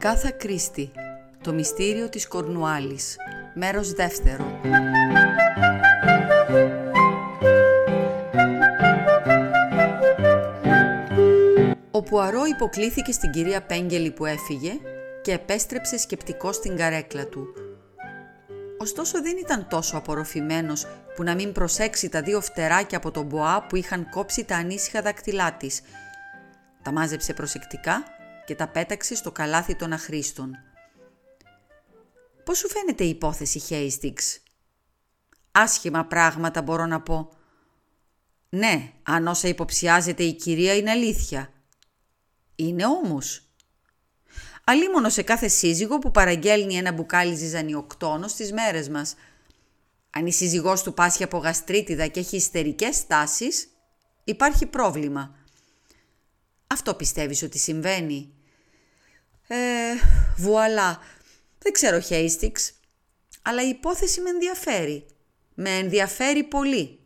Αγκάθα Κρίστη Το μυστήριο της Κορνουάλης Μέρος δεύτερο Ο Πουαρό υποκλήθηκε στην κυρία Πέγγελη που έφυγε και επέστρεψε σκεπτικό στην καρέκλα του. Ωστόσο δεν ήταν τόσο απορροφημένος που να μην προσέξει τα δύο φτεράκια από τον Μποά που είχαν κόψει τα ανήσυχα δακτυλά της. Τα μάζεψε προσεκτικά και τα πέταξε στο καλάθι των αχρήστων. «Πώς σου φαίνεται η υπόθεση, Χέιστιξ» «Άσχημα πράγματα μπορώ να πω». «Ναι, αν όσα υποψιάζεται η κυρία είναι αλήθεια». «Είναι όμως». Αλίμονο σε κάθε σύζυγο που παραγγέλνει ένα μπουκάλι ζυζανιοκτόνο στις μέρες μας. Αν η σύζυγός του πάσχει από γαστρίτιδα και έχει ιστερικές στάσεις, υπάρχει πρόβλημα. Αυτό πιστεύεις ότι συμβαίνει. Ε, βουαλά. Δεν ξέρω, Χέιστιξ. Αλλά η υπόθεση με ενδιαφέρει. Με ενδιαφέρει πολύ.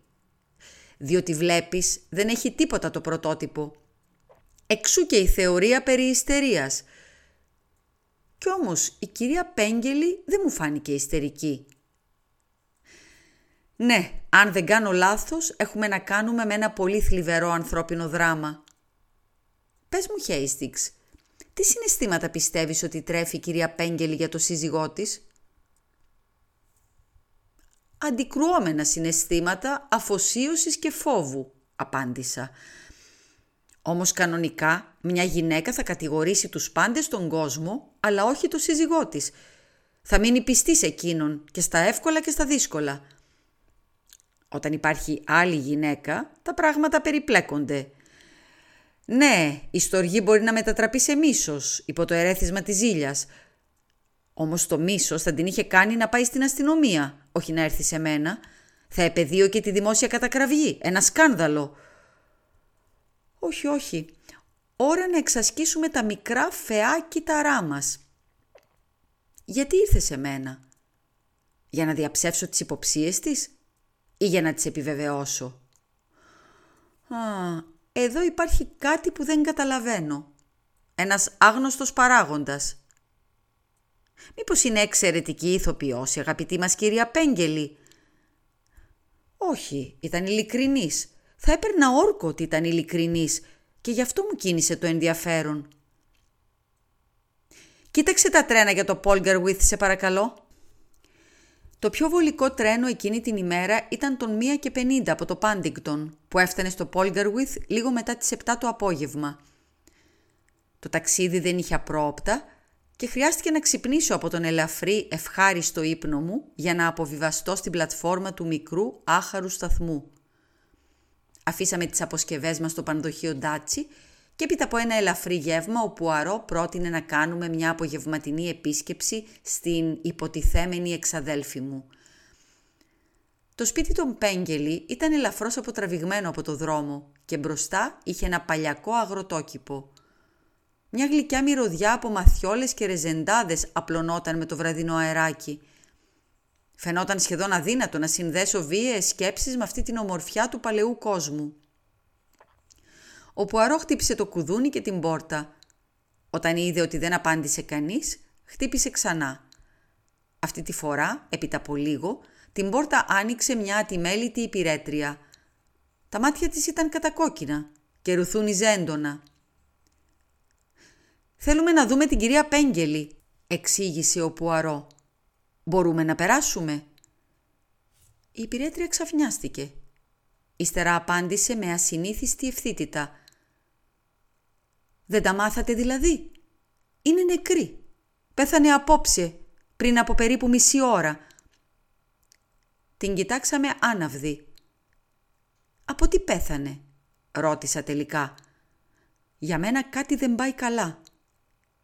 Διότι βλέπεις, δεν έχει τίποτα το πρωτότυπο. Εξού και η θεωρία περί ιστερίας. Κι όμως η κυρία Πέγγελη δεν μου φάνηκε ιστερική. Ναι, αν δεν κάνω λάθος, έχουμε να κάνουμε με ένα πολύ θλιβερό ανθρώπινο δράμα. Πες μου, Χέιστιξ, τι συναισθήματα πιστεύεις ότι τρέφει η κυρία Πέγγελη για το σύζυγό της; Αντικρουόμενα συναισθήματα αφοσίωσης και φόβου, απάντησα. Όμως κανονικά μια γυναίκα θα κατηγορήσει τους πάντες στον κόσμο, αλλά όχι το σύζυγό της. Θα μείνει πιστή σε εκείνον και στα εύκολα και στα δύσκολα. Όταν υπάρχει άλλη γυναίκα, τα πράγματα περιπλέκονται. Ναι, η στοργή μπορεί να μετατραπεί σε μίσος υπό το ερέθισμα της ζήλιας. Όμως το μίσος θα την είχε κάνει να πάει στην αστυνομία, όχι να έρθει σε μένα. Θα επαιδείω και τη δημόσια κατακραυγή, ένα σκάνδαλο. Όχι, όχι. Ώρα να εξασκήσουμε τα μικρά φαιά κύτταρά μας. Γιατί ήρθε σε μένα; Για να διαψεύσω τις υποψίες της ή για να τις επιβεβαιώσω; Α, εδώ υπάρχει κάτι που δεν καταλαβαίνω. Ένας άγνωστος παράγοντας. Μήπως είναι εξαιρετική ηθοποιός η αγαπητή μας κυρία Πέγγελη; Όχι, ήταν ειλικρινής. Θα έπαιρνα όρκο ότι ήταν ειλικρινής και γι' αυτό μου κίνησε το ενδιαφέρον. Κοίταξε τα τρένα για το Polgarwith, σε παρακαλώ. Το πιο βολικό τρένο εκείνη την ημέρα ήταν τον 1 και 50 από το Πάντιγκτον, που έφτανε στο Πόλγκαρουιθ λίγο μετά τις 7 το απόγευμα. Το ταξίδι δεν είχε απρόοπτα και χρειάστηκε να ξυπνήσω από τον ελαφρύ ευχάριστο ύπνο μου για να αποβιβαστώ στην πλατφόρμα του μικρού άχαρου σταθμού. Αφήσαμε τις αποσκευές μας στο πανδοχείο Ντάτσι και έπειτα από ένα ελαφρύ γεύμα ο Πουαρό πρότεινε να κάνουμε μια απογευματινή επίσκεψη στην υποτιθέμενη εξαδέλφη μου. Το σπίτι των Πέγγελη ήταν ελαφρώς αποτραβηγμένο από το δρόμο και μπροστά είχε ένα παλιακό αγροτόκηπο. Μια γλυκιά μυρωδιά από μαθιόλες και ρεζεντάδες απλωνόταν με το βραδινό αεράκι. Φαινόταν σχεδόν αδύνατο να συνδέσω βίαιες σκέψεις με αυτή την ομορφιά του παλαιού κόσμου. Ο Πουαρό χτύπησε το κουδούνι και την πόρτα. Όταν είδε ότι δεν απάντησε κανείς, χτύπησε ξανά. Αυτή τη φορά, έπειτα από λίγο, την πόρτα άνοιξε μια ατιμέλητη υπηρέτρια. Τα μάτια της ήταν κατακόκκινα και ρουθούνιζε έντονα. «Θέλουμε να δούμε την κυρία Πέγγελη», εξήγησε ο Πουαρό. «Μπορούμε να περάσουμε». Η υπηρέτρια ξαφνιάστηκε. Ύστερα απάντησε με ασυνήθιστη ευθύτητα. Δεν τα μάθατε δηλαδή; Είναι νεκρή. Πέθανε απόψε, πριν από περίπου μισή ώρα. Την κοιτάξαμε άναυδη. «Από τι πέθανε» ρώτησα τελικά. «Για μένα κάτι δεν πάει καλά».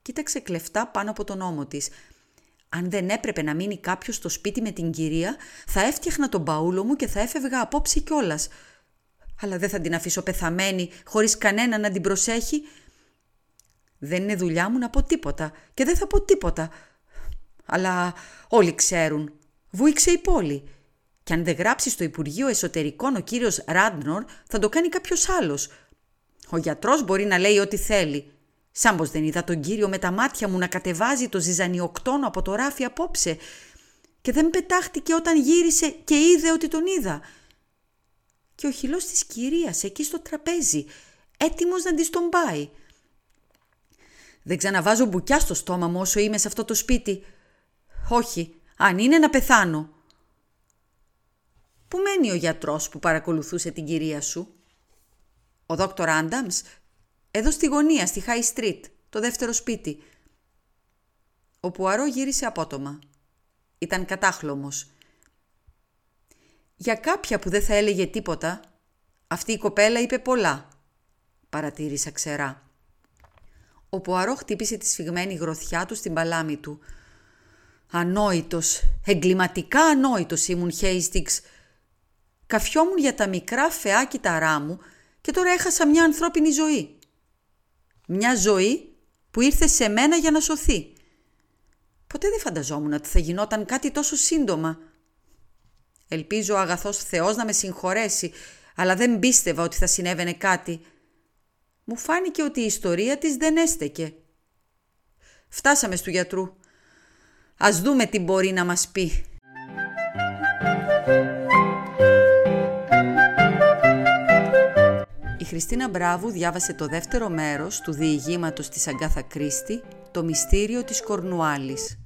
Κοίταξε κλεφτά πάνω από τον ώμο της. Αν δεν έπρεπε να μείνει κάποιος στο σπίτι με την κυρία, θα έφτιαχνα τον μπαούλο μου και θα έφευγα απόψε κιόλας. Αλλά δεν θα την αφήσω πεθαμένη, χωρίς κανένα να την προσέχει. Δεν είναι δουλειά μου να πω τίποτα και δεν θα πω τίποτα. Αλλά όλοι ξέρουν. Βούηξε η πόλη. Και αν δεν γράψεις στο Υπουργείο Εσωτερικών ο κύριος Ράντνορ, θα το κάνει κάποιος άλλος. Ο γιατρός μπορεί να λέει ό,τι θέλει. Σαν πως δεν είδα τον κύριο με τα μάτια μου να κατεβάζει το ζυζανιοκτόνο από το ράφι απόψε και δεν πετάχτηκε όταν γύρισε και είδε ότι τον είδα. Και ο χυλός της κυρίας εκεί στο τραπέζι, έτοιμος να της τον πάει. Δεν ξαναβάζω μπουκιά στο στόμα μου όσο είμαι σε αυτό το σπίτι. Όχι, αν είναι να πεθάνω. Πού μένει ο γιατρός που παρακολουθούσε την κυρία σου; Ο δόκτωρ Άνταμς, εδώ στη γωνία, στη High Street, το δεύτερο σπίτι. Ο Πουαρό γύρισε απότομα. Ήταν κατάχλωμος. Για κάποια που δεν θα έλεγε τίποτα, αυτή η κοπέλα είπε πολλά, παρατήρησα ξερά. Ο Πουαρό χτύπησε τη σφιγμένη γροθιά του στην παλάμη του. Ανόητος, εγκληματικά ανόητος ήμουν Χέιστιξ. Καφιόμουν για τα μικρά φαιά κυταρά μου και τώρα έχασα μια ανθρώπινη ζωή. Μια ζωή που ήρθε σε μένα για να σωθεί. Ποτέ δεν φανταζόμουν ότι θα γινόταν κάτι τόσο σύντομα. Ελπίζω ο αγαθός Θεός να με συγχωρέσει, αλλά δεν πίστευα ότι θα συνέβαινε κάτι. Μου φάνηκε ότι η ιστορία της δεν έστεκε. Φτάσαμε στου γιατρού. Ας δούμε τι μπορεί να μας πει. Η Χριστίνα Μπράβου διάβασε το δεύτερο μέρος του διηγήματος της Αγκάθα Κρίστη, το μυστήριο της Κορνουάλης.